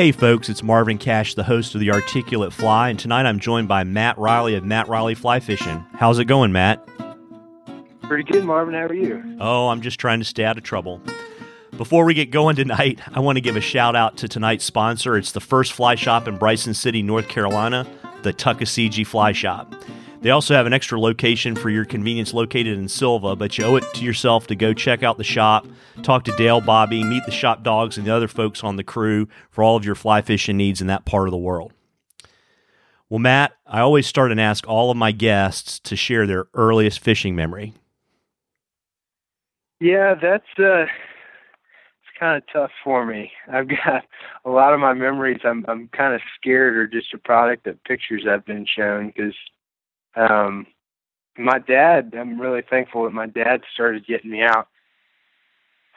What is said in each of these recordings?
Hey folks, it's Marvin Cash, the host of The Articulate Fly, and tonight I'm joined by Matt Reilly of Matt Reilly Fly Fishing. How's it going, Matt? Pretty good, Marvin. How are you? Oh, I'm just trying to stay out of trouble. Before we get going tonight, I want to give a shout out to tonight's sponsor. It's the first fly shop in Bryson City, North Carolina, the Tuckaseegee Fly Shop. They also have an extra location for your convenience located in Sylva, but you owe it to yourself to go check out the shop, talk to Dale, Bobby, meet the shop dogs and the other folks on the crew for all of your fly fishing needs in that part of the world. Well, Matt, I always start and ask all of my guests to share their earliest fishing memory. Yeah, that's uh it's kind of tough for me. I've got a lot of my memories I'm I'm kind of scared are just a product of pictures I've been shown cuz um, my dad, I'm really thankful that my dad started getting me out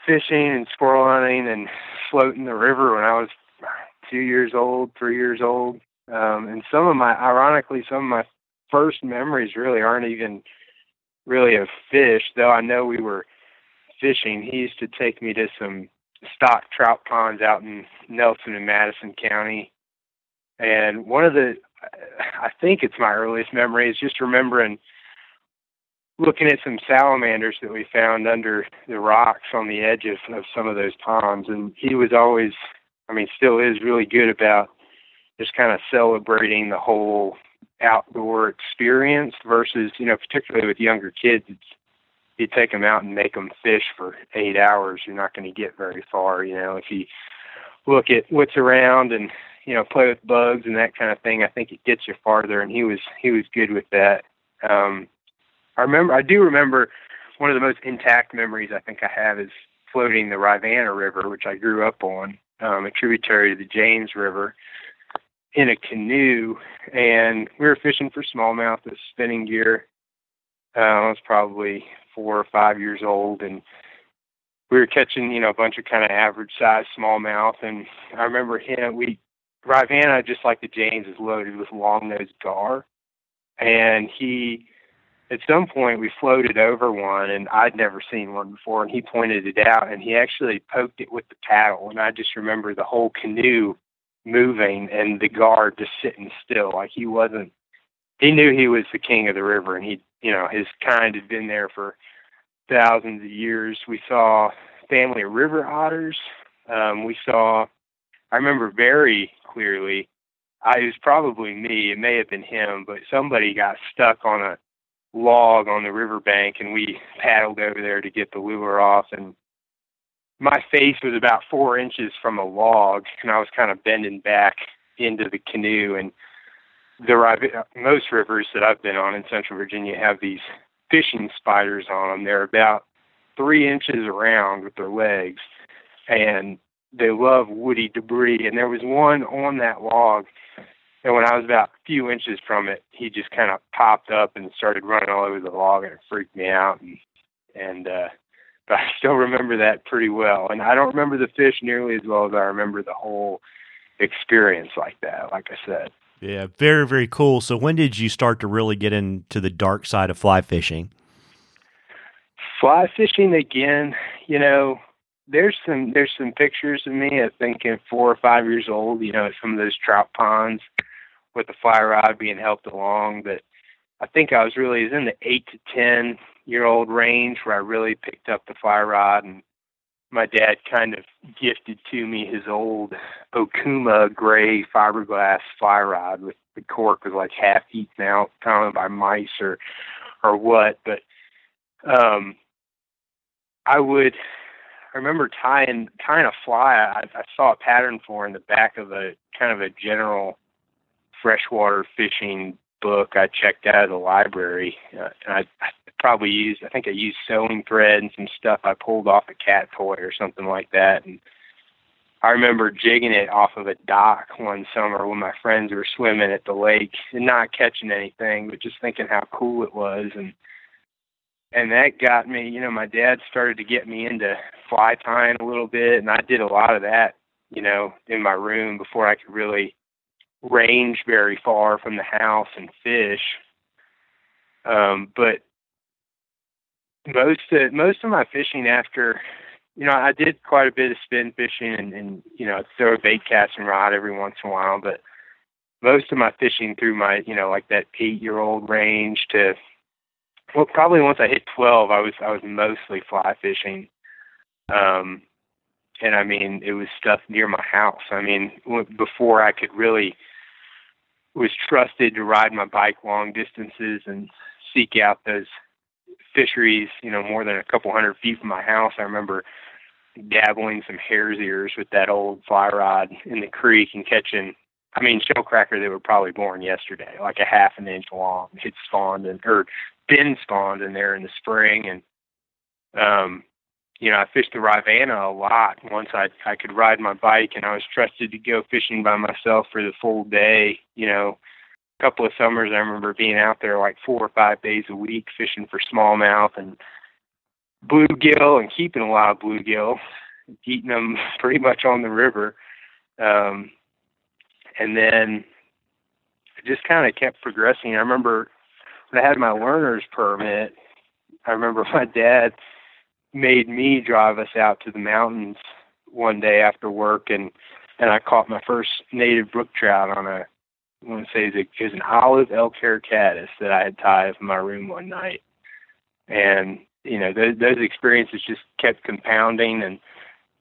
fishing and squirrel hunting and floating the river when I was two years old, three years old. Um, and some of my, ironically, some of my first memories really aren't even really of fish, though I know we were fishing. He used to take me to some stock trout ponds out in Nelson and Madison County. And one of the I think it's my earliest memory is just remembering looking at some salamanders that we found under the rocks on the edge of, of some of those ponds. And he was always, I mean, still is really good about just kind of celebrating the whole outdoor experience versus, you know, particularly with younger kids, it's, you take them out and make them fish for eight hours, you're not going to get very far. You know, if you look at what's around and you know play with bugs and that kind of thing, I think it gets you farther. And he was he was good with that. Um, I remember I do remember one of the most intact memories I think I have is floating the Rivanna River, which I grew up on, um, a tributary to the James River, in a canoe, and we were fishing for smallmouth with spinning gear. Uh, I was probably four or five years old, and we were catching, you know, a bunch of kind of average size smallmouth. And I remember him, we Rivanna, just like the James, is loaded with long nosed gar. And he, at some point, we floated over one, and I'd never seen one before. And he pointed it out, and he actually poked it with the paddle. And I just remember the whole canoe moving and the gar just sitting still, like he wasn't. He knew he was the king of the river, and he, you know, his kind had been there for thousands of years. We saw family of river otters. Um, we saw I remember very clearly. I it was probably me. It may have been him, but somebody got stuck on a log on the riverbank, and we paddled over there to get the lure off. And my face was about four inches from a log, and I was kind of bending back into the canoe. And the most rivers that I've been on in Central Virginia have these fishing spiders on them. They're about three inches around with their legs, and they love woody debris. And there was one on that log, and when I was about a few inches from it, he just kind of popped up and started running all over the log, and it freaked me out. And and uh, but I still remember that pretty well. And I don't remember the fish nearly as well as I remember the whole experience like that. Like I said. Yeah, very very cool. So when did you start to really get into the dark side of fly fishing? Fly fishing again, you know, there's some there's some pictures of me I think at four or five years old, you know, at some of those trout ponds with the fly rod being helped along. But I think I was really was in the eight to ten year old range where I really picked up the fly rod and my dad kind of gifted to me his old Okuma gray fiberglass fly rod with the cork was like half eaten out, kind of by mice or or what. But um I would I remember tying tying a fly I, I saw a pattern for in the back of a kind of a general freshwater fishing book I checked out of the library. Uh, and I, I probably used I think I used sewing thread and some stuff I pulled off a cat toy or something like that. And I remember jigging it off of a dock one summer when my friends were swimming at the lake and not catching anything, but just thinking how cool it was and and that got me, you know, my dad started to get me into fly tying a little bit, and I did a lot of that, you know, in my room before I could really range very far from the house and fish. Um, but most of, most of my fishing after you know, I did quite a bit of spin fishing and, and you know, throw a bait casting rod every once in a while, but most of my fishing through my, you know, like that eight year old range to well, probably once I hit twelve I was I was mostly fly fishing. Um and I mean it was stuff near my house. I mean before I could really was trusted to ride my bike long distances and seek out those fisheries, you know, more than a couple hundred feet from my house. I remember dabbling some hare's ears with that old fly rod in the creek and catching I mean shellcracker that were probably born yesterday, like a half an inch long. It spawned and or been spawned in there in the spring and um you know, I fished the Rivanna a lot once I I could ride my bike and I was trusted to go fishing by myself for the full day, you know, a couple of summers I remember being out there like four or five days a week fishing for smallmouth and bluegill and keeping a lot of bluegill, eating them pretty much on the river. Um, and then it just kind of kept progressing. I remember when I had my learner's permit, I remember my dad made me drive us out to the mountains one day after work and and I caught my first native brook trout on a I want to say it was an olive elk hair caddis that I had tied in my room one night, and you know those, those experiences just kept compounding, and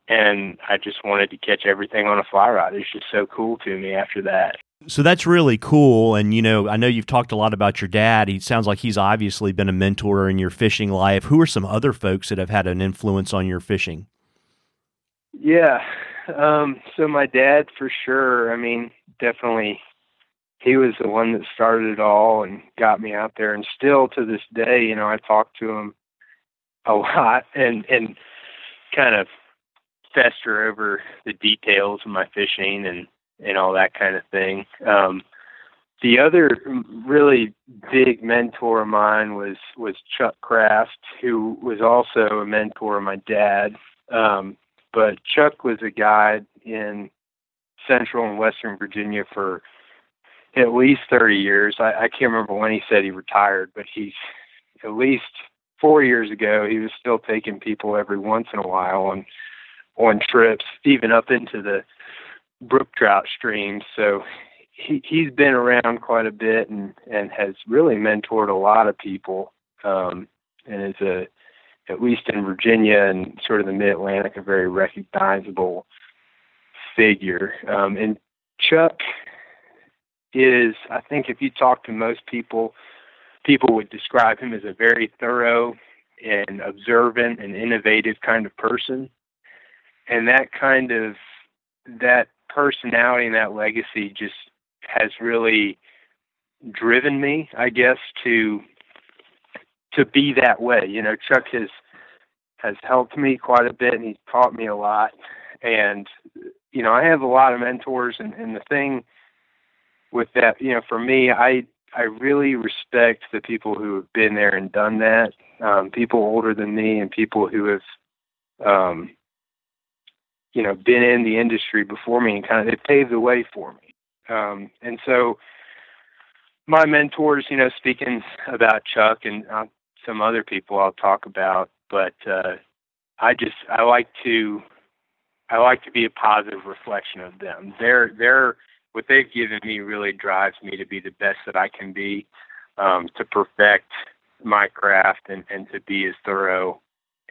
and I just wanted to catch everything on a fly rod. It's just so cool to me after that. So that's really cool. And, you know, I know you've talked a lot about your dad. He sounds like he's obviously been a mentor in your fishing life. Who are some other folks that have had an influence on your fishing? Yeah. Um, so my dad, for sure. I mean, definitely he was the one that started it all and got me out there. And still to this day, you know, I talk to him a lot and and kind of fester over the details of my fishing and and all that kind of thing. Um, the other really big mentor of mine was was Chuck Kraft, who was also a mentor of my dad. Um, but Chuck was a guide in Central and Western Virginia for at least 30 years. I, I can't remember when he said he retired, but he's at least four years ago. He was still taking people every once in a while on on trips, even up into the brook trout streams. So he he's been around quite a bit and and has really mentored a lot of people. Um, and is a at least in Virginia and sort of the Mid Atlantic, a very recognizable figure. Um, and Chuck is, I think, if you talk to most people, people would describe him as a very thorough and observant and innovative kind of person. And that kind of that personality and that legacy just has really driven me, I guess, to to be that way. You know, Chuck has has helped me quite a bit and he's taught me a lot. And you know, I have a lot of mentors and, and the thing with that, you know, for me, I I really respect the people who have been there and done that. Um, people older than me and people who have, um, you know, been in the industry before me and kind of they paved the way for me. Um, and so, my mentors, you know, speaking about Chuck and uh, some other people I'll talk about, but uh, I just I like to I like to be a positive reflection of them. They're they're what they've given me really drives me to be the best that I can be, um, to perfect my craft and, and to be as thorough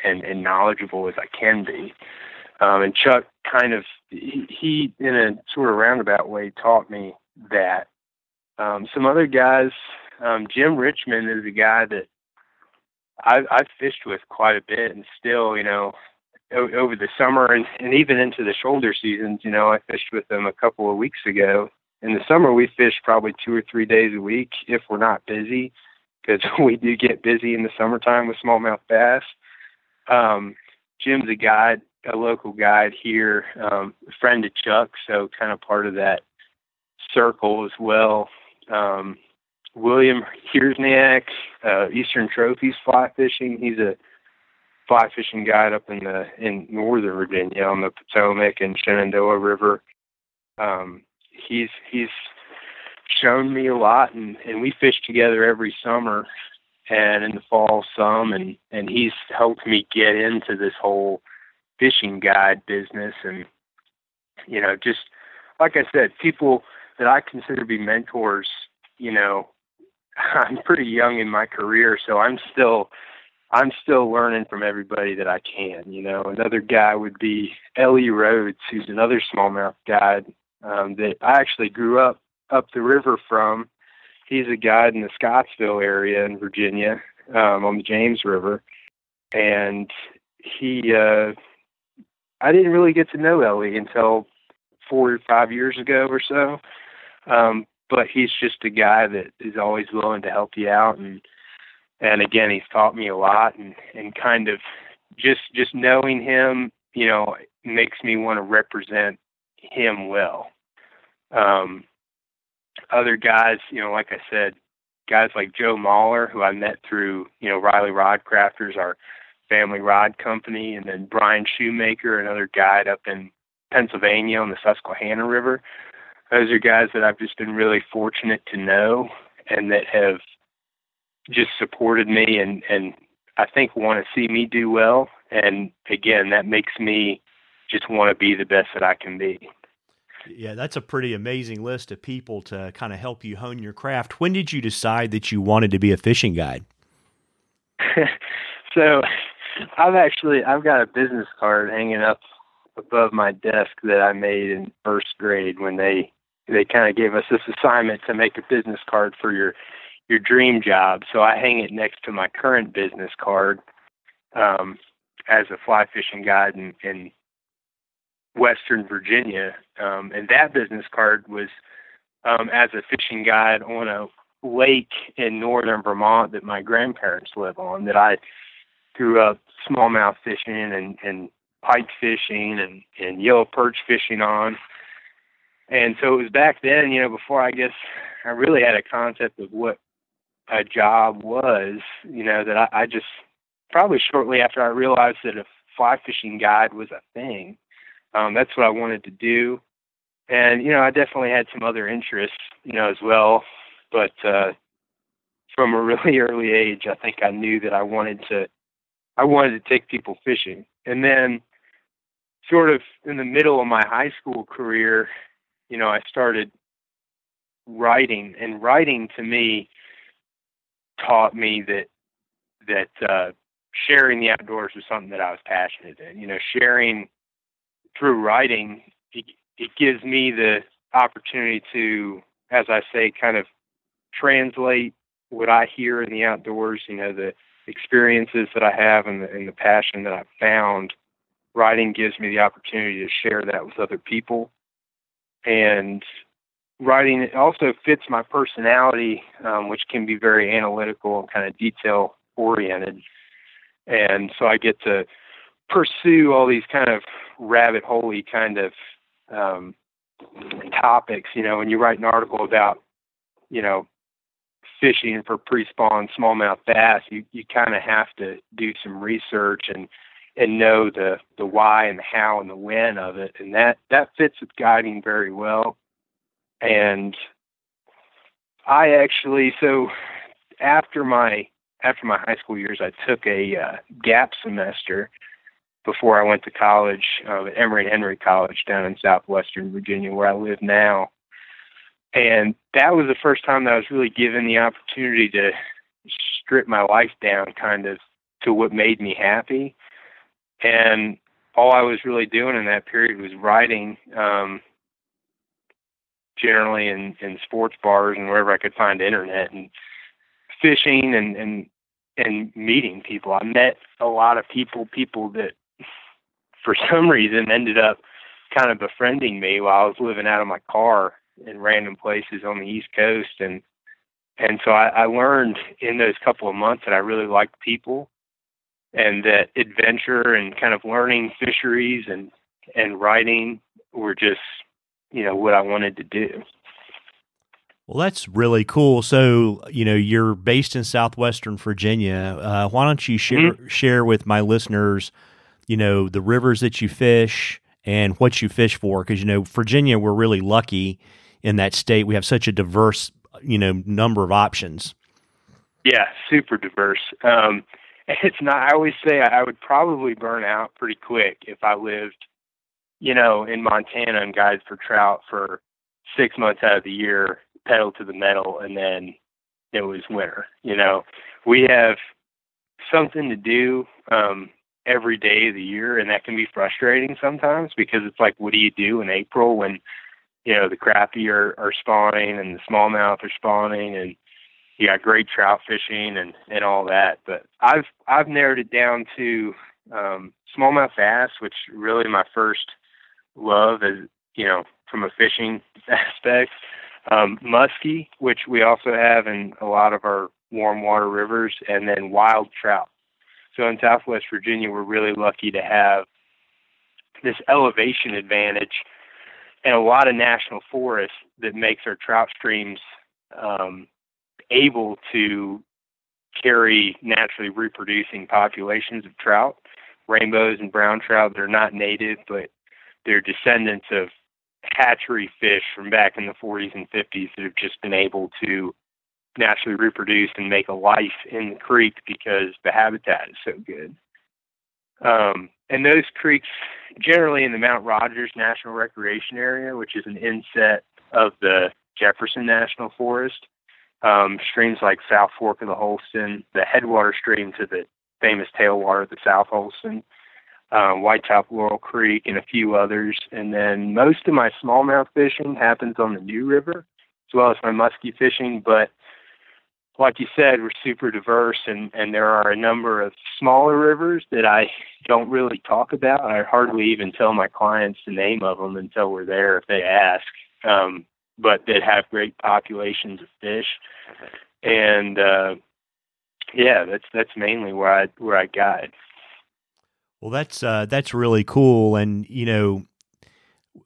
and, and knowledgeable as I can be. Um, and Chuck kind of, he, in a sort of roundabout way, taught me that. Um, some other guys, um, Jim Richmond is a guy that I've, I've fished with quite a bit and still, you know, over the summer and, and even into the shoulder seasons. You know, I fished with them a couple of weeks ago. In the summer, we fish probably two or three days a week if we're not busy, because we do get busy in the summertime with smallmouth bass. Um, Jim's a guide, a local guide here, um, a friend of Chuck, so kind of part of that circle as well. Um, William Kiersniak, uh, Eastern Trophies fly fishing. He's a fly fishing guide up in the in northern Virginia on the Potomac and Shenandoah River. Um, he's he's shown me a lot, and and we fish together every summer, and in the fall some, and and he's helped me get into this whole fishing guide business and you know just like I said people that I consider to be mentors you know I'm pretty young in my career so I'm still I'm still learning from everybody that I can you know. Another guy would be Ellie Rhodes who's another smallmouth guide um, that I actually grew up up the river from. He's a guide in the Scottsville area in Virginia um, on the James River. And he uh I didn't really get to know Ellie until four or five years ago or so. Um, but he's just a guy that is always willing to help you out and and again he's taught me a lot and and kind of just just knowing him you know makes me want to represent him well um other guys you know like i said guys like joe mahler who i met through you know reilly rod crafters our family rod company and then brian shoemaker another guide up in pennsylvania on the susquehanna river those are guys that I've just been really fortunate to know and that have just supported me and and I think want to see me do well and again that makes me just want to be the best that I can be. Yeah, that's a pretty amazing list of people to kind of help you hone your craft. When did you decide that you wanted to be a fishing guide? so, I've actually I've got a business card hanging up above my desk that I made in first grade when they they kind of gave us this assignment to make a business card for your your dream job. So I hang it next to my current business card um, as a fly fishing guide in, in Western Virginia, um, and that business card was um, as a fishing guide on a lake in northern Vermont that my grandparents live on. That I grew up smallmouth fishing and and pike fishing and and yellow perch fishing on. And so it was back then, you know, before I guess I really had a concept of what a job was, you know, that I, I just probably shortly after I realized that a fly fishing guide was a thing. Um, that's what I wanted to do. And, you know, I definitely had some other interests, you know, as well. But uh from a really early age I think I knew that I wanted to I wanted to take people fishing. And then sort of in the middle of my high school career, you know, I started writing, and writing to me taught me that that uh, sharing the outdoors was something that I was passionate in. You know, sharing through writing, it, it gives me the opportunity to, as I say, kind of translate what I hear in the outdoors. You know, the experiences that I have and the, and the passion that I've found. Writing gives me the opportunity to share that with other people and writing also fits my personality, um, which can be very analytical and kind of detail oriented. And so I get to pursue all these kind of rabbit holey kind of um, topics. You know, when you write an article about, you know, fishing for pre-spawn smallmouth bass, you you kind of have to do some research and and know the the why and the how and the when of it, and that that fits with guiding very well. And I actually so after my after my high school years, I took a uh, gap semester before I went to college uh, at Emory Henry College down in southwestern Virginia, where I live now. And that was the first time that I was really given the opportunity to strip my life down kind of to what made me happy and all I was really doing in that period was writing, um, generally in, in sports bars and wherever I could find internet and fishing and, and, and meeting people. I met a lot of people, people that for some reason ended up kind of befriending me while I was living out of my car in random places on the East Coast. And, and so I, I learned in those couple of months that I really liked people and that adventure and kind of learning fisheries and and writing were just you know what I wanted to do. Well, that's really cool. So, you know, you're based in southwestern Virginia. Uh, why don't you share mm-hmm. share with my listeners, you know, the rivers that you fish and what you fish for? Because you know, Virginia, we're really lucky in that state. We have such a diverse, you know, number of options. Yeah, super diverse. Um, it's not. I always say I would probably burn out pretty quick if I lived, you know, in Montana and guides for trout for six months out of the year, pedal to the metal, and then it was winter. You know, we have something to do um, every day of the year, and that can be frustrating sometimes because it's like, what do you do in April when you know the crappie are, are spawning and the smallmouth are spawning and you got great trout fishing and and all that. But I've I've narrowed it down to um, smallmouth bass, which really my first love is you know from a fishing aspect. Um, muskie, which we also have in a lot of our warm water rivers, and then wild trout. So in Southwest Virginia, we're really lucky to have this elevation advantage and a lot of national forests that makes our trout streams um, able to carry naturally reproducing populations of trout, rainbows and brown trout. They're not native, but they're descendants of hatchery fish from back in the 40s and 50s that have just been able to naturally reproduce and make a life in the creek because the habitat is so good. Um, and those creeks, generally in the Mount Rogers National Recreation Area, which is an inset of the Jefferson National Forest, um, streams like South Fork of the Holston, the headwater stream to the famous tailwater of the South Holston, um, Whitetop Laurel Creek, and a few others. And then most of my smallmouth fishing happens on the New River, as well as my muskie fishing. But like you said, we're super diverse, and, and there are a number of smaller rivers that I don't really talk about. I hardly even tell my clients the name of them until we're there if they ask. Um, but that have great populations of fish. And uh, yeah, that's that's mainly where I where I guide. Well, that's uh, that's really cool, and you know,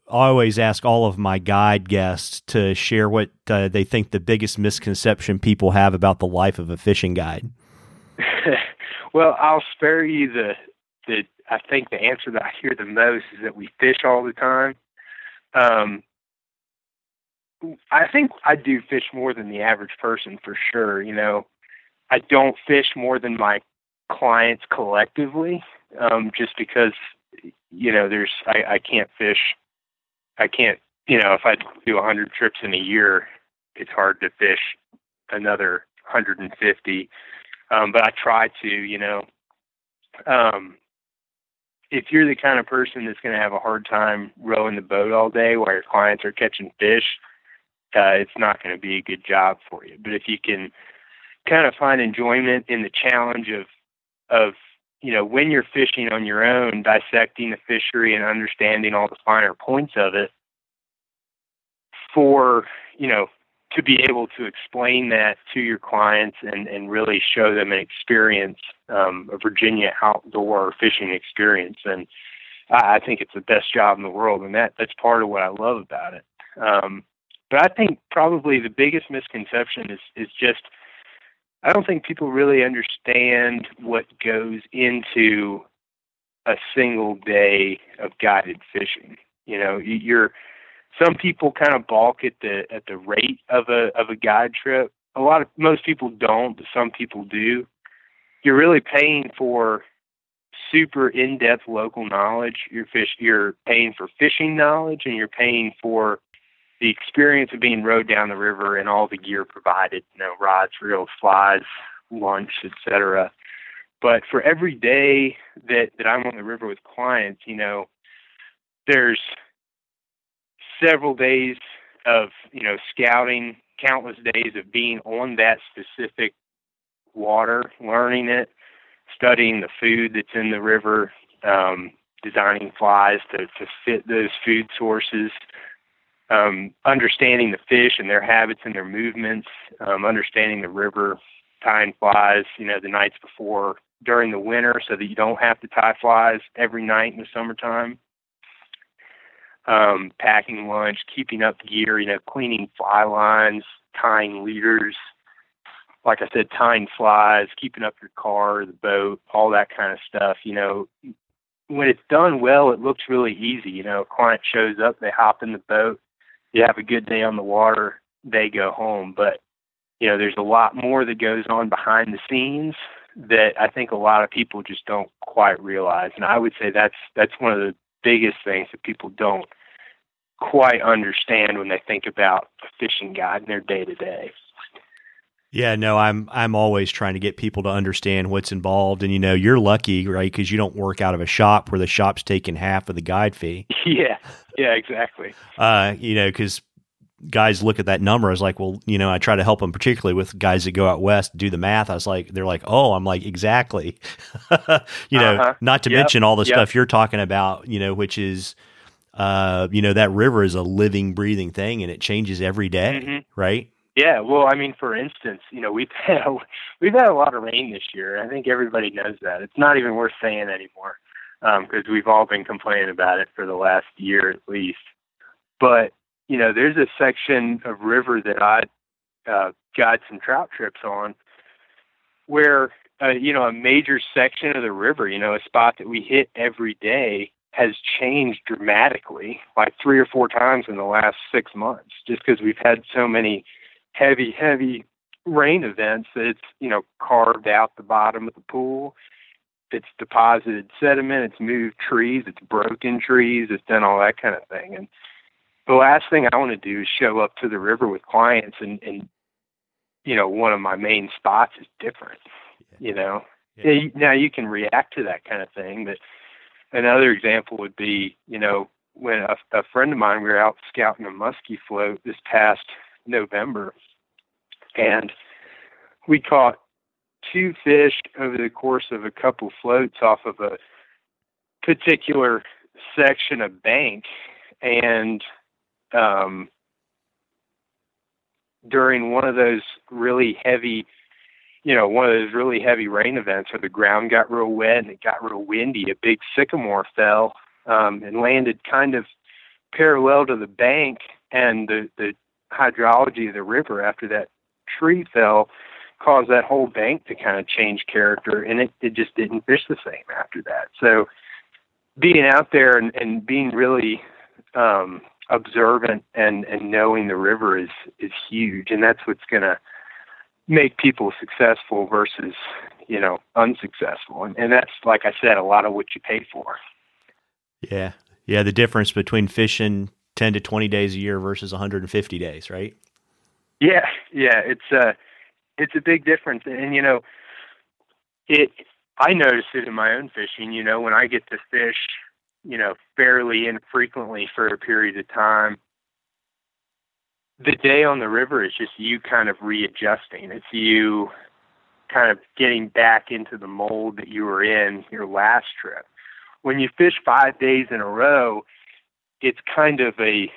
I always ask all of my guide guests to share what uh, they think the biggest misconception people have about the life of a fishing guide. well, I'll spare you the the. I think the answer that I hear the most is that we fish all the time. Um, I think I do fish more than the average person for sure. You know, I don't fish more than my clients collectively, um, just because you know there's I, I can't fish. I can't you know if I do a hundred trips in a year, it's hard to fish another 150. Um, but I try to, you know. Um, if you're the kind of person that's going to have a hard time rowing the boat all day while your clients are catching fish, uh, it's not going to be a good job for you. But if you can kind of find enjoyment in the challenge of of you know when you're fishing on your own, dissecting the fishery and understanding all the finer points of it, for you know to be able to explain that to your clients and and really show them an experience, um, a Virginia outdoor fishing experience, and I, I think it's the best job in the world, and that that's part of what I love about it. Um, but I think probably the biggest misconception is is just I don't think people really understand what goes into a single day of guided fishing. You know, you're some people kind of balk at the at the rate of a of a guide trip. A lot of most people don't, but some people do. You're really paying for super in-depth local knowledge. You're fish you're paying for fishing knowledge and you're paying for the experience of being rowed down the river and all the gear provided, you know, rods, reels, flies, lunch, etc. But for every day that, that I'm on the river with clients, you know, there's several days of, you know, scouting, countless days of being on that specific water, learning it, studying the food that's in the river, um, designing flies to, to fit those food sources, um, understanding the fish and their habits and their movements, um, understanding the river, tying flies, you know, the nights before during the winter so that you don't have to tie flies every night in the summertime. Um, packing lunch, keeping up gear, you know, cleaning fly lines, tying leaders, like I said, tying flies, keeping up your car, the boat, all that kind of stuff. You know, when it's done well, it looks really easy. You know, a client shows up, they hop in the boat, you have a good day on the water, they go home. But you know, there's a lot more that goes on behind the scenes that I think a lot of people just don't quite realize. And I would say that's that's one of the biggest things that people don't quite understand when they think about a fishing guide in their day to day. Yeah, no, I'm I'm always trying to get people to understand what's involved, and you know, you're lucky, right? Because you don't work out of a shop where the shop's taking half of the guide fee. Yeah, yeah, exactly. Uh, you know, because guys look at that number as like, well, you know, I try to help them, particularly with guys that go out west, do the math. I was like, they're like, oh, I'm like, exactly. you know, uh-huh. not to yep. mention all the yep. stuff you're talking about, you know, which is, uh, you know, that river is a living, breathing thing, and it changes every day, mm-hmm. right? Yeah, well, I mean, for instance, you know, we've had a, we've had a lot of rain this year. I think everybody knows that. It's not even worth saying anymore because um, we've all been complaining about it for the last year at least. But you know, there's a section of river that I uh, got some trout trips on where uh, you know a major section of the river, you know, a spot that we hit every day has changed dramatically, like three or four times in the last six months, just because we've had so many heavy, heavy rain events that it's you know carved out the bottom of the pool. It's deposited sediment. It's moved trees. It's broken trees. It's done all that kind of thing. And the last thing I want to do is show up to the river with clients and and you know one of my main spots is different. You know, yeah. now you can react to that kind of thing, but another example would be you know when a, a friend of mine we were out scouting a muskie float this past November and we caught two fish over the course of a couple floats off of a particular section of bank. And um, during one of those really heavy you know one of those really heavy rain events where the ground got real wet and it got real windy a big sycamore fell um, and landed kind of parallel to the bank and the the hydrology of the river after that tree fell caused that whole bank to kind of change character and it, it just didn't fish the same after that. So being out there and, and being really um, observant and, and knowing the river is, is huge. And that's what's going to make people successful versus, you know, unsuccessful. And, and that's, like I said, a lot of what you pay for. Yeah. Yeah. The difference between fishing 10 to 20 days a year versus 150 days, right? Yeah, yeah, it's a uh, it's a big difference, and you know, it. I notice it in my own fishing. You know, when I get to fish, you know, fairly infrequently for a period of time, the day on the river is just you kind of readjusting. It's you kind of getting back into the mold that you were in your last trip. When you fish five days in a row, it's kind of a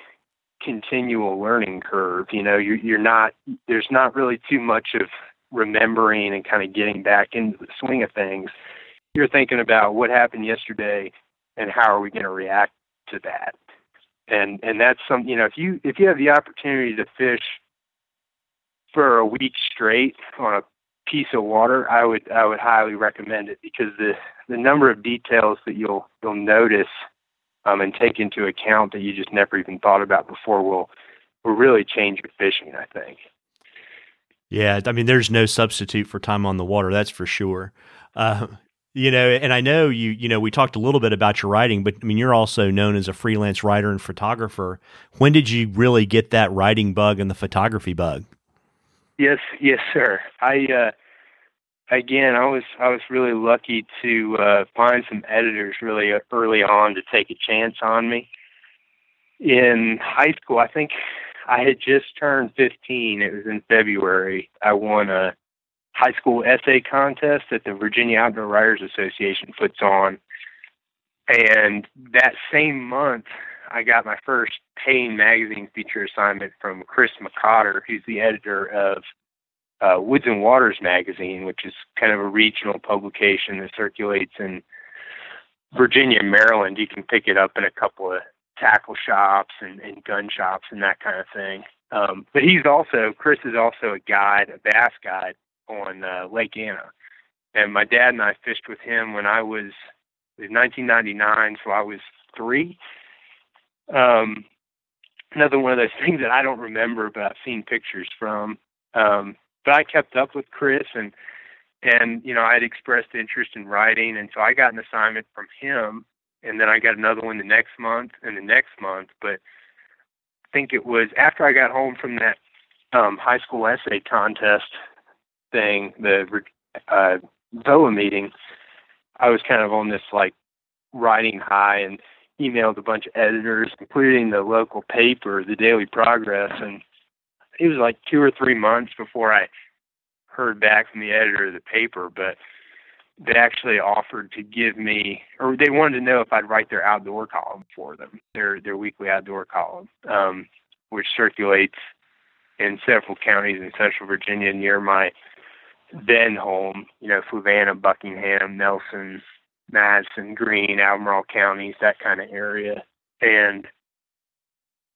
continual learning curve. You know, you're, you're not, there's not really too much of remembering and kind of getting back into the swing of things. You're thinking about what happened yesterday and how are we going to react to that. And, and that's some, you know, if you, if you have the opportunity to fish for a week straight on a piece of water, I would, I would highly recommend it because the, the number of details that you'll, you'll notice um, and take into account that you just never even thought about before will will really change your fishing. I think. Yeah, I mean, there's no substitute for time on the water. That's for sure. Uh, you know, and I know you. You know, we talked a little bit about your writing, but I mean, you're also known as a freelance writer and photographer. When did you really get that writing bug and the photography bug? Yes, yes, sir. I uh, again, I was I was really lucky to uh, find some editors really early on to take a chance on me. In high school, I think I had just turned 15. It was in February. I won a high school essay contest that the Virginia Outdoor Writers Association puts on. And that same month, I got my first paying magazine feature assignment from Chris McCotter, who's the editor of uh, Woods and Waters magazine, which is kind of a regional publication that circulates in Virginia and Maryland. You can pick it up in a couple of tackle shops and, and gun shops and that kind of thing. Um, but he's also Chris is also a guide, a bass guide on uh, Lake Anna, and my dad and I fished with him when I was was 1999, so I was three. Um, another one of those things that I don't remember, but I've seen pictures from. Um, but I kept up with Chris and and you know I had expressed interest in writing, and so I got an assignment from him, and then I got another one the next month and the next month. But I think it was after I got home from that um, high school essay contest thing, the uh, VOA meeting. I was kind of on this like writing high and emailed a bunch of editors, including the local paper, the Daily Progress, and it was like two or three months before I heard back from the editor of the paper, but they actually offered to give me, or they wanted to know if I'd write their outdoor column for them, their their weekly outdoor column, um, which circulates in several counties in Central Virginia near my then home. You know, Fluvanna, Buckingham, Nelson, Madison, Greene, Albemarle counties, that kind of area, and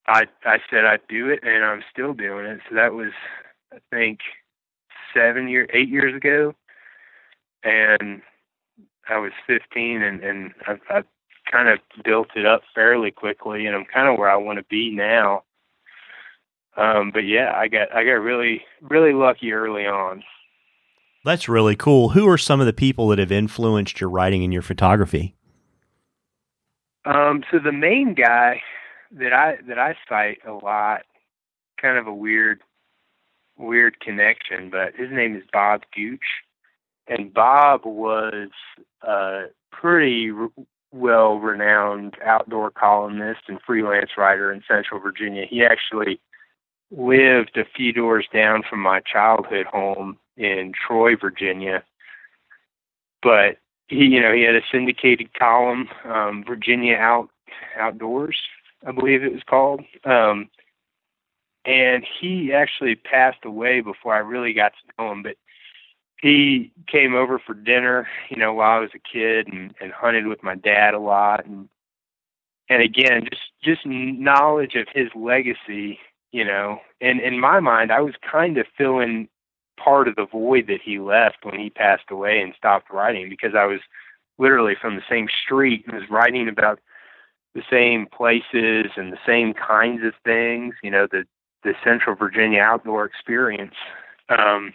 I I said I'd do it, and I'm still doing it. So that was, I think, seven year, eight years ago, and I was 15, and and I've, I've kind of built it up fairly quickly, and I'm kind of where I want to be now. Um, but yeah, I got I got really really lucky early on. That's really cool. Who are some of the people that have influenced your writing and your photography? Um, so the main guy that I that I cite a lot, kind of a weird weird connection, but his name is Bob Gooch, and Bob was a pretty r- well renowned outdoor columnist and freelance writer in Central Virginia. He actually lived a few doors down from my childhood home in Troy, Virginia. But he, you know, he had a syndicated column, um, Virginia Out Outdoors, I believe it was called. Um, and he actually passed away before I really got to know him. But he came over for dinner, you know, while I was a kid, and, and hunted with my dad a lot, and and again, just just knowledge of his legacy, you know. And in my mind, I was kind of filling part of the void that he left when he passed away and stopped writing because I was literally from the same street and was writing about the same places and the same kinds of things, you know, the the Central Virginia outdoor experience um,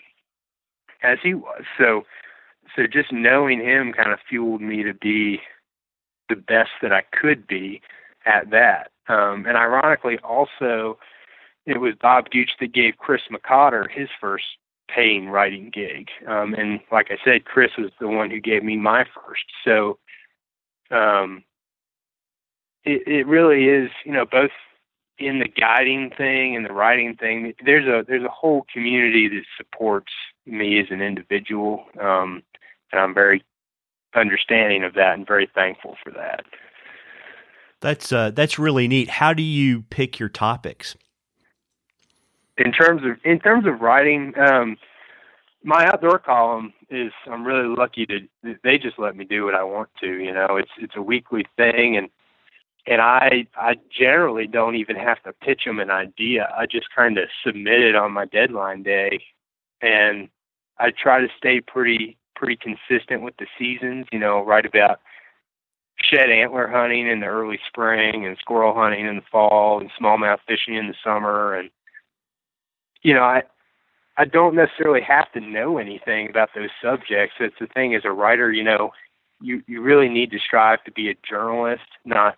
as he was. So, so just knowing him kind of fueled me to be the best that I could be at that. Um, and ironically, also, it was Bob Gooch that gave Chris McCotter his first paying writing gig. Um, and like I said, Chris was the one who gave me my first. So, um, it, it really is, you know, both in the guiding thing and the writing thing, there's a there's a whole community that supports me as an individual, um, and I'm very understanding of that and very thankful for that. That's uh, that's really neat. How do you pick your topics? In terms of in terms of writing, um, my outdoor column is I'm really lucky to they just let me do what I want to. You know, it's it's a weekly thing and and I I generally don't even have to pitch them an idea. I just kind of submit it on my deadline day, and I try to stay pretty pretty consistent with the seasons. You know, write about shed antler hunting in the early spring and squirrel hunting in the fall and smallmouth fishing in the summer and you know I I don't necessarily have to know anything about those subjects. It's the thing as a writer, you know, you you really need to strive to be a journalist, not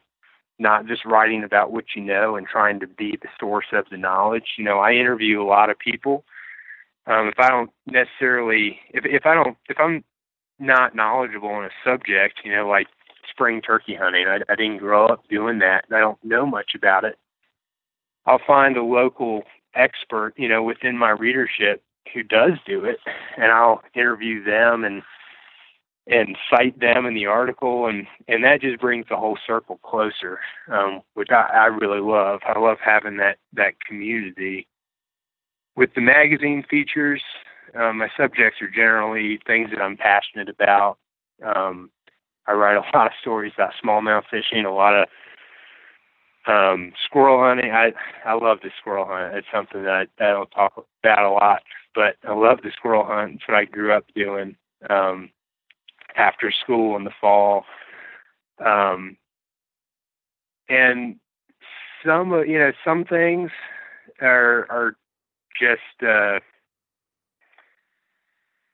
not just writing about what you know and trying to be the source of the knowledge. You know, I interview a lot of people. Um, if I don't necessarily, if if I don't, if I'm not knowledgeable on a subject, you know, like spring turkey hunting, I, I didn't grow up doing that, and I don't know much about it. I'll find a local expert, you know, within my readership who does do it, and I'll interview them and and cite them in the article and and that just brings the whole circle closer um, which I, I really love. I love having that that community. With the magazine features um, my subjects are generally things that i'm passionate about. Um, i write a lot of stories about smallmouth fishing a lot of um, squirrel hunting. I i love the squirrel hunt. It's something that I, I don't talk about a lot but i love the squirrel hunt. It's what i grew up doing. Um, after school in the fall. Um, and some, you know, some things are are just uh,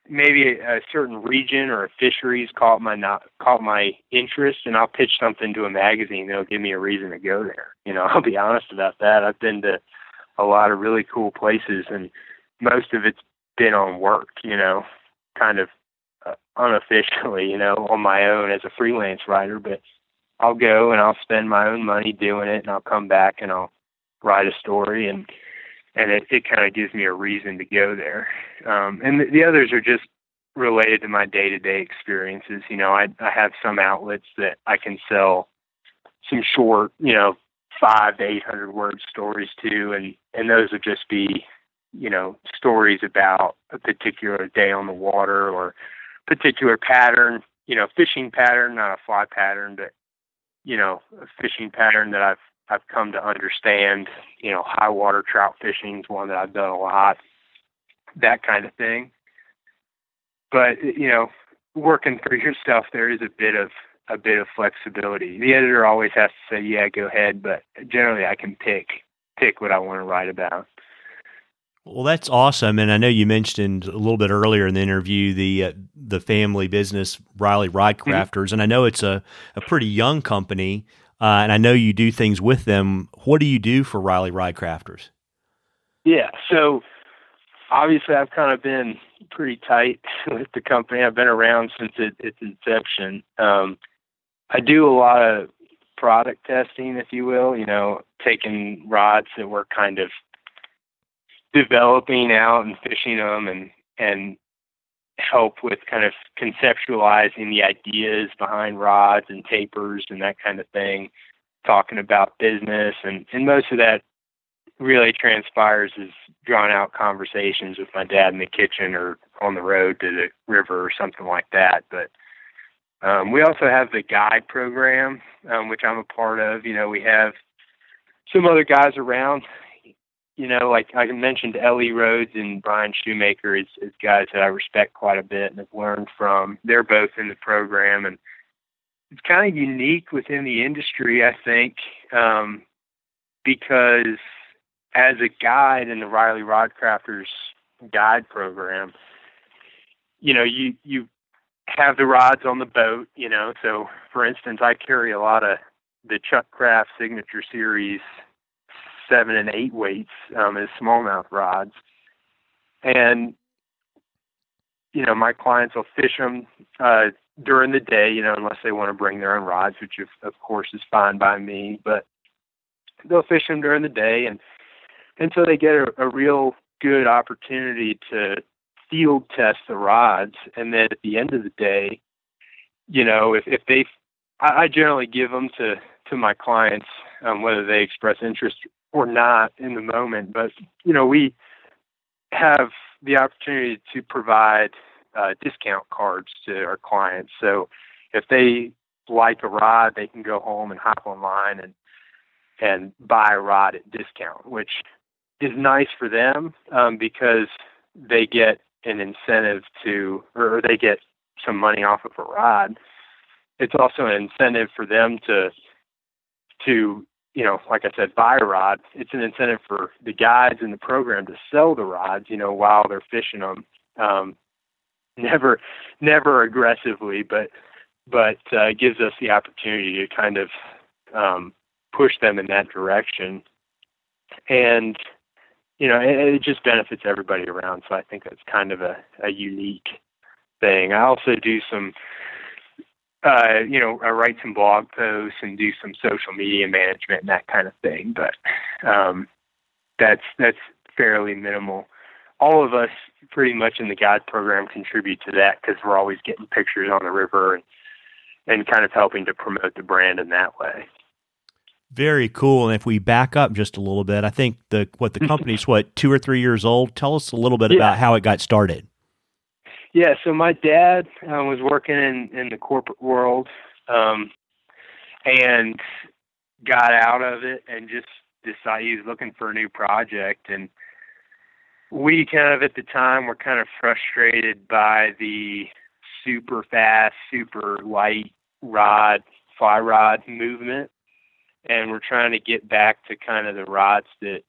maybe a, a certain region or a fisheries caught my not caught my interest, and I'll pitch something to a magazine that'll give me a reason to go there. You know, I'll be honest about that. I've been to a lot of really cool places, and most of it's been on work. You know, kind of unofficially. You know, on my own as a freelance writer, but I'll go and I'll spend my own money doing it, and I'll come back and I'll write a story and and it, it kind of gives me a reason to go there. Um, and the, the others are just related to my day to day experiences. You know, I, I have some outlets that I can sell some short, you know, five to eight hundred word stories to, and and those would just be, you know, stories about a particular day on the water or particular pattern, you know, fishing pattern, not a fly pattern, but you know, a fishing pattern that I've I've come to understand. You know, high water trout fishing is one that I've done a lot, that kind of thing. But you know, working for yourself, there is a bit of a bit of flexibility. The editor always has to say, "Yeah, go ahead," but generally, I can pick pick what I want to write about. Well, that's awesome, and I know you mentioned a little bit earlier in the interview the uh, the family business Reilly Rod Crafters, mm-hmm. and I know it's a, a pretty young company. Uh, and I know you do things with them. What do you do for Reilly Rod Crafters? Yeah, so obviously I've kind of been pretty tight with the company. I've been around since it, its inception. Um, I do a lot of product testing, if you will. You know, taking rods that we're kind of developing out and fishing them, and and help with kind of conceptualizing the ideas behind rods and tapers and that kind of thing, talking about business and, and most of that really transpires as drawn out conversations with my dad in the kitchen or on the road to the river or something like that. But um, we also have the guide program, um, which I'm a part of. You know, we have some other guys around you know, like I mentioned, Ellie Rhodes and Brian Shoemaker is, is guys that I respect quite a bit and have learned from. They're both in the program, and it's kind of unique within the industry, I think, um, because as a guide in the Reilly Rod Crafters guide program, you know, you you have the rods on the boat, you know. So, for instance, I carry a lot of the Chuck Kraft Signature Series seven and eight weights um, as smallmouth rods. And, you know, my clients will fish them uh, during the day, you know, unless they want to bring their own rods, which of, of course is fine by me, but they'll fish them during the day. And, and so they get a, a real good opportunity to field test the rods. And then at the end of the day, you know, if, if they, I, I generally give them to, to my clients, um, whether they express interest or not in the moment. But you know, we have the opportunity to provide uh, discount cards to our clients. So if they like a rod, they can go home and hop online and and buy a rod at discount, which is nice for them um, because they get an incentive to, or they get some money off of a rod. It's also an incentive for them to to you know, like I said, buy a rod. It's an incentive for the guides in the program to sell the rods, you know, while they're fishing them. Um, never, never aggressively, but but uh, gives us the opportunity to kind of um, push them in that direction. And you know, it, it just benefits everybody around. So I think that's kind of a, a unique thing. I also do some uh, you know, I write some blog posts and do some social media management and that kind of thing. But um, that's that's fairly minimal. All of us, pretty much in the guide program, contribute to that because we're always getting pictures on the river and and kind of helping to promote the brand in that way. Very cool. And if we back up just a little bit, I think the what the company's what two or three years old. Tell us a little bit yeah. about how it got started. Yeah, so my dad uh, was working in in the corporate world, um, and got out of it and just decided he was looking for a new project. And we kind of at the time were kind of frustrated by the super fast, super light rod, fly rod movement, and we're trying to get back to kind of the rods that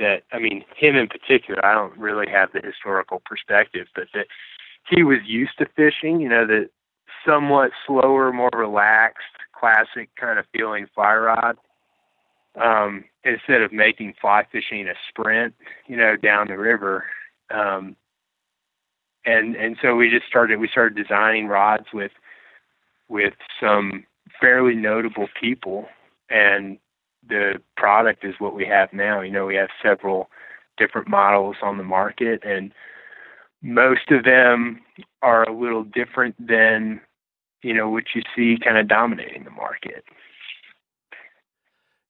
that I mean him in particular. I don't really have the historical perspective, but that he was used to fishing. You know, the somewhat slower, more relaxed, classic kind of feeling fly rod. Um, instead of making fly fishing a sprint, you know, down the river. Um, and and so we just started we started designing rods with with some fairly notable people and the product is what we have now. You know, we have several different models on the market and most of them are a little different than you know what you see kind of dominating the market.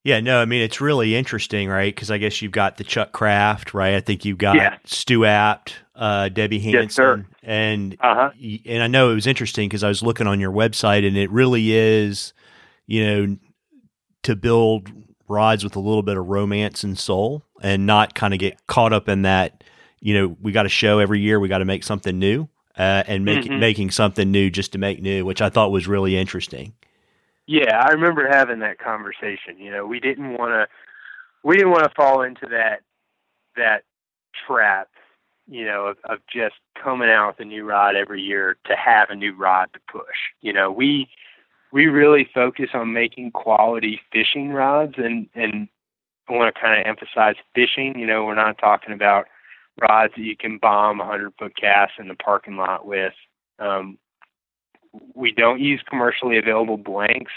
Yeah, no, I mean it's really interesting, right? Because I guess you've got the Chuck Kraft, right? I think you've got yeah. Stu Apte, uh, Debbie Hansen, yes, and uh-huh. and I know it was interesting because I was looking on your website, and it really is, you know, to build rods with a little bit of romance and soul, and not kind of get caught up in that you know, we got a show every year. We got to make something new, uh, and making mm-hmm. making something new just to make new, which I thought was really interesting. Yeah, I remember having that conversation. You know, we didn't want to we didn't want to fall into that that trap. You know, of, of just coming out with a new rod every year to have a new rod to push. You know, we we really focus on making quality fishing rods and and I want to kind of emphasize fishing. You know, we're not talking about rods that you can bomb a 100 foot cast in the parking lot with. Um, we don't use commercially available blanks.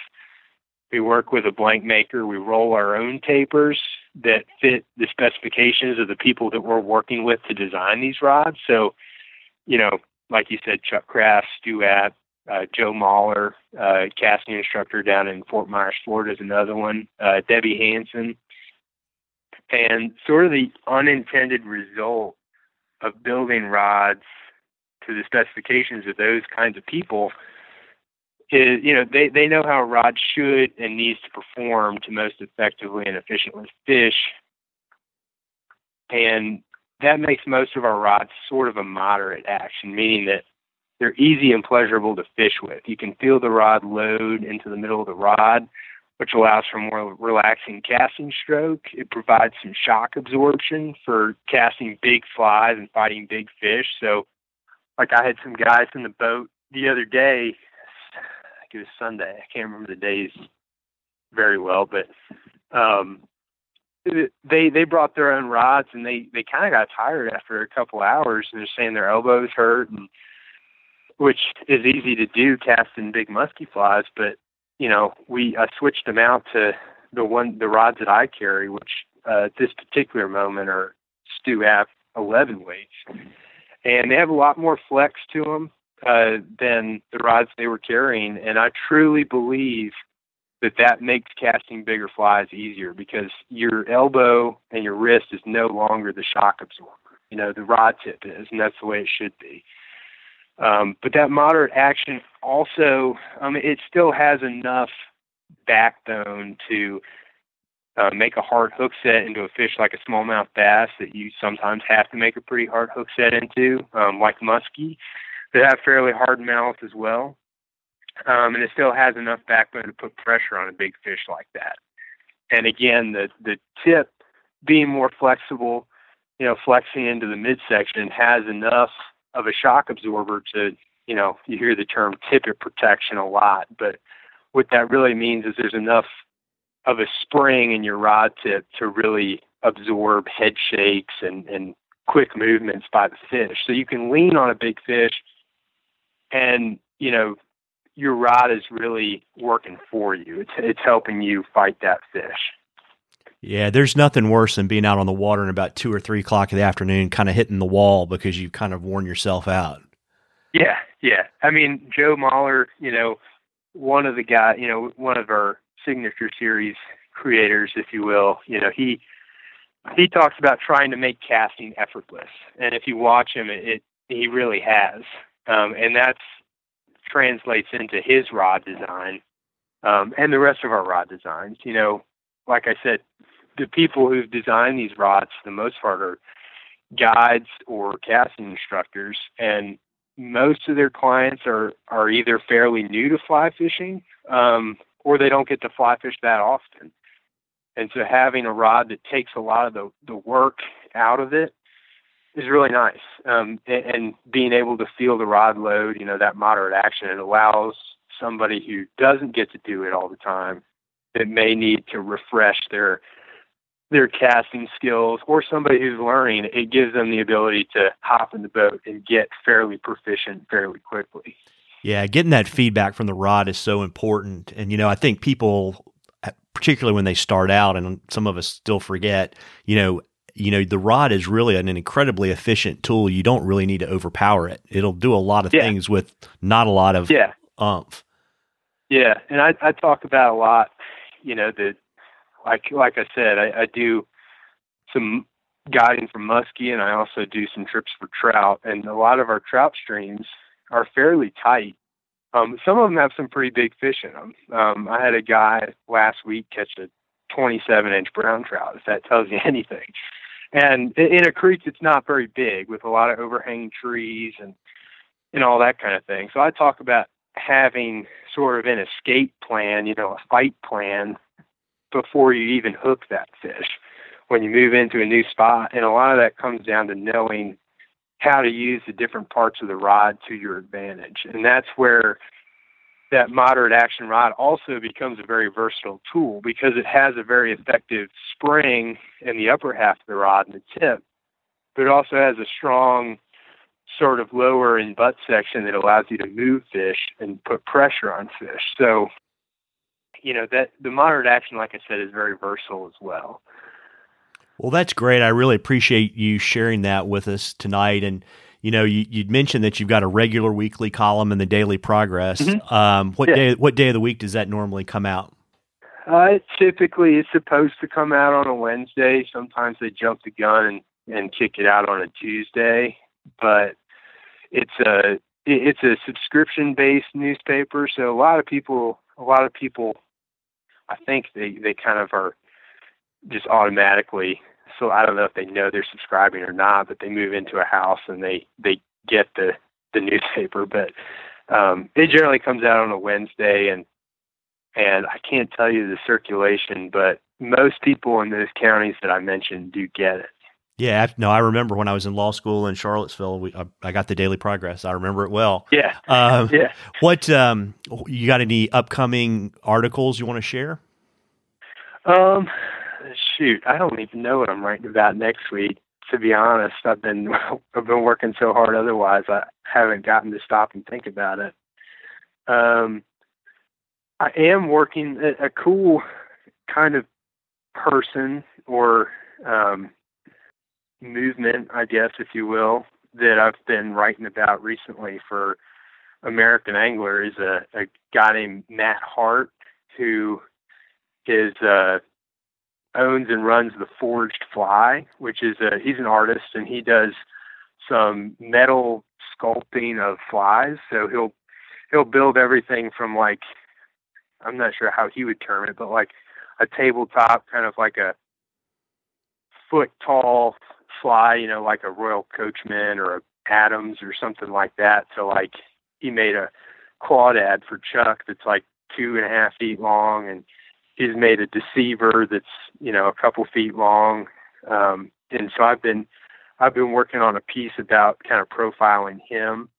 We work with a blank maker. We roll our own tapers that fit the specifications of the people that we're working with to design these rods. So, you know, like you said, Chuck Kraft, Stu Apte, uh, Joe Mahler, uh, casting instructor down in Fort Myers, Florida, is another one. Uh, Debbie Hansen, and sort of the unintended result of building rods to the specifications of those kinds of people is, you know, they, they know how a rod should and needs to perform to most effectively and efficiently fish. And that makes most of our rods sort of a moderate action, meaning that they're easy and pleasurable to fish with. You can feel the rod load into the middle of the rod which allows for more relaxing casting stroke. It provides some shock absorption for casting big flies and fighting big fish. So, like I had some guys in the boat the other day. It was Sunday. I can't remember the days very well, but um, they they brought their own rods and they they kind of got tired after a couple hours and they're saying their elbows hurt and which is easy to do casting big musky flies, but you know, we I switched them out to the one the rods that I carry, which uh, at this particular moment are Stu Apte 11 weights, and they have a lot more flex to them uh, than the rods they were carrying, and I truly believe that that makes casting bigger flies easier because your elbow and your wrist is no longer the shock absorber. You know, the rod tip is, and that's the way it should be. Um, but that moderate action also, um, it still has enough backbone to uh, make a hard hook set into a fish like a smallmouth bass that you sometimes have to make a pretty hard hook set into, um, like muskie, that have fairly hard mouth as well. Um, and it still has enough backbone to put pressure on a big fish like that. And again, the the tip being more flexible, you know, flexing into the midsection has enough of a shock absorber to, you know, you hear the term tippet protection a lot, but what that really means is there's enough of a spring in your rod tip to really absorb head shakes and, and quick movements by the fish. So you can lean on a big fish and, you know, your rod is really working for you. It's it's helping you fight that fish. Yeah, there's nothing worse than being out on the water in about two or three o'clock in the afternoon, kind of hitting the wall because you've kind of worn yourself out. Yeah, yeah. I mean, Joe Mahler, you know, one of the guy, you know, one of our signature series creators, if you will, you know, he he talks about trying to make casting effortless, and if you watch him, it, it he really has, um, and that's translates into his rod design um, and the rest of our rod designs. You know, like I said, the people who've designed these rods, for the most part, are guides or casting instructors, and most of their clients are are either fairly new to fly fishing, um, or they don't get to fly fish that often. And so having a rod that takes a lot of the, the work out of it is really nice. Um, and, and being able to feel the rod load, you know, that moderate action, it allows somebody who doesn't get to do it all the time that may need to refresh their their casting skills or somebody who's learning, it gives them the ability to hop in the boat and get fairly proficient fairly quickly. Yeah, getting that feedback from the rod is so important. And, you know, I think people, particularly when they start out, and some of us still forget, you know, you know the rod is really an incredibly efficient tool you don't really need to overpower it it'll do a lot of yeah. things with not a lot of yeah. umph yeah and I, I talk about a lot you know that like like I said, I, I do some guiding for muskie, and I also do some trips for trout. And a lot of our trout streams are fairly tight. Um, some of them have some pretty big fish in them. Um, I had a guy last week catch a 27 inch brown trout, if that tells you anything. And in a creek that's not very big, with a lot of overhanging trees and and all that kind of thing. So I talk about having sort of an escape plan, you know, a fight plan before you even hook that fish when you move into a new spot. And a lot of that comes down to knowing how to use the different parts of the rod to your advantage. And that's where that moderate action rod also becomes a very versatile tool because it has a very effective spring in the upper half of the rod and the tip, but it also has a strong sort of lower and butt section that allows you to move fish and put pressure on fish. So you know that the moderate action, like I said, is very versatile as well. Well, that's great. I really appreciate you sharing that with us tonight. And you know, you, would mentioned that you've got a regular weekly column in the Daily Progress. Mm-hmm. Um, what yeah. day? What day of the week does that normally come out? Uh, typically, it's supposed to come out on a Wednesday. Sometimes they jump the gun and, and kick it out on a Tuesday, but it's a it's a subscription based newspaper. So a lot of people a lot of people I think they they kind of are just automatically. So I don't know if they know they're subscribing or not, but they move into a house and they they get the the newspaper. But um, it generally comes out on a Wednesday, and and I can't tell you the circulation, but most people in those counties that I mentioned do get it. Yeah, no, I remember when I was in law school in Charlottesville. We, I, I got the Daily Progress. I remember it well. Yeah, um, yeah. What um, you got? Any upcoming articles you want to share? Um, shoot, I don't even know what I'm writing about next week. To be honest, I've been I've been working so hard. Otherwise, I haven't gotten to stop and think about it. Um, I am working a, a cool kind of person or um movement, I guess, if you will, that I've been writing about recently for American Angler is a, a guy named Matt Hart who is uh, owns and runs the Forged Fly, which is a he's an artist and he does some metal sculpting of flies. So he'll he'll build everything from like I'm not sure how he would term it, but like a tabletop, kind of like a foot tall fly, you know, like a Royal Coachman or a Adams or something like that. So like he made a crawdad for Chuck that's like two and a half feet long, and he's made a deceiver that's you know a couple feet long. Um, and so I've been I've been working on a piece about kind of profiling him.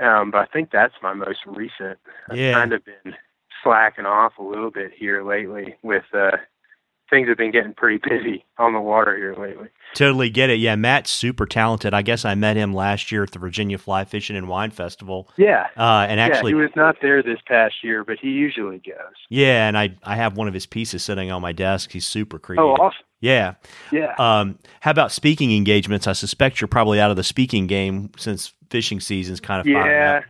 Um, but I think that's my most recent. Yeah. I've kind of been slacking off a little bit here lately with uh, things have been getting pretty busy on the water here lately. Totally get it. Yeah, Matt's super talented. I guess I met him last year at the Virginia Fly Fishing and Wine Festival. Yeah. Uh, and actually, yeah, he was not there this past year, but he usually goes. Yeah, and I I have one of his pieces sitting on my desk. He's super creative. Oh, awesome. Yeah. Yeah. Um, how about speaking engagements? I suspect you're probably out of the speaking game since fishing season's kind of yeah.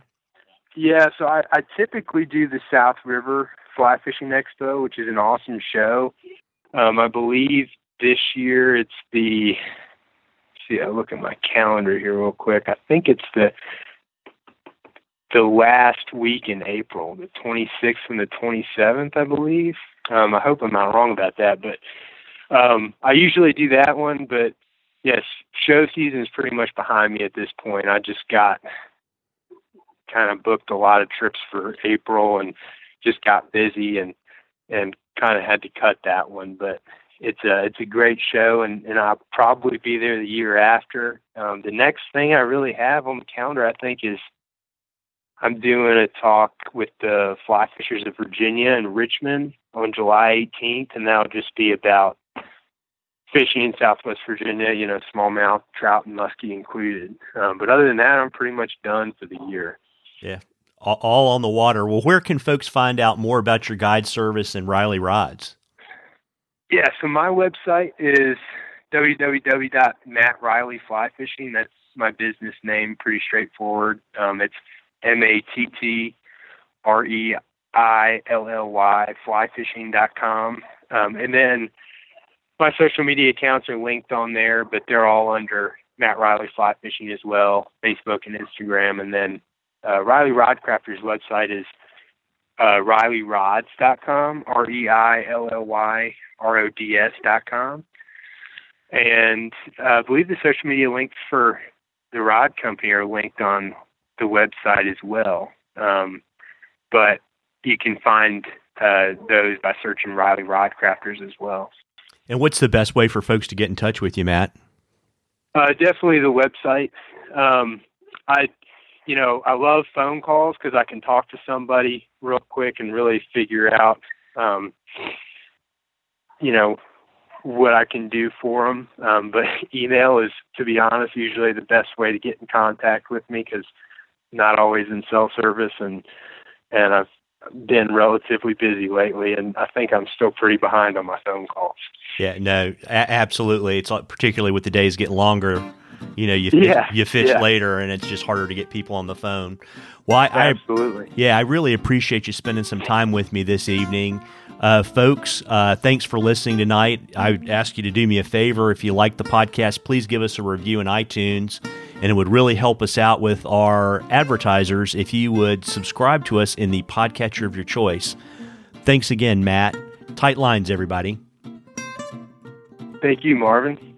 Yeah, so I, I typically do the South River Fly Fishing Expo, which is an awesome show. Um, I believe this year it's the. See, I look at my calendar here real quick. I think it's the the last week in April, the 26th and the 27th, I believe. Um, I hope I'm not wrong about that, but um, I usually do that one. But yes, show season is pretty much behind me at this point. I just got kind of booked a lot of trips for April and just got busy and and kind of had to cut that one. But it's a it's a great show, and and I'll probably be there the year after. Um, the next thing I really have on the calendar, I think, is I'm doing a talk with the fly fishers of Virginia and Richmond on July 18th, and that'll just be about fishing in Southwest Virginia, you know, smallmouth, trout, and muskie included. Um, but other than that, I'm pretty much done for the year. Yeah, all on the water. Well, where can folks find out more about your guide service and Reilly Rods? Yeah, so my website is www.mattreillyflyfishing. That's my business name, pretty straightforward. Um, it's M A T T R E I L L Y flyfishing.com. Um, and then my social media accounts are linked on there, but they're all under Matt Reilly Fly Fishing as well, Facebook and Instagram. And then uh, Reilly Rod Crafter's website is uh, ReillyRods.com, R E I L L Y R O D S.com. And uh, I believe the social media links for the rod company are linked on the website as well. Um, but you can find uh, those by searching Reilly Rod Crafters as well. And what's the best way for folks to get in touch with you, Matt? Uh, definitely the website. Um, I, you know, I love phone calls because I can talk to somebody real quick and really figure out, um, you know, what I can do for them. Um, but email is, to be honest, usually the best way to get in contact with me because not always in cell service and and I've been relatively busy lately, and I think I'm still pretty behind on my phone calls. Yeah, no, a- absolutely. It's like, particularly with the days getting longer. You know, you yeah, you fish yeah. later, and it's just harder to get people on the phone. Well, I, absolutely. I, yeah, I really appreciate you spending some time with me this evening. Uh, folks, uh, thanks for listening tonight. I would ask you to do me a favor. If you like the podcast, please give us a review in iTunes. And it would really help us out with our advertisers if you would subscribe to us in the podcatcher of your choice. Thanks again, Matt. Tight lines, everybody. Thank you, Marvin.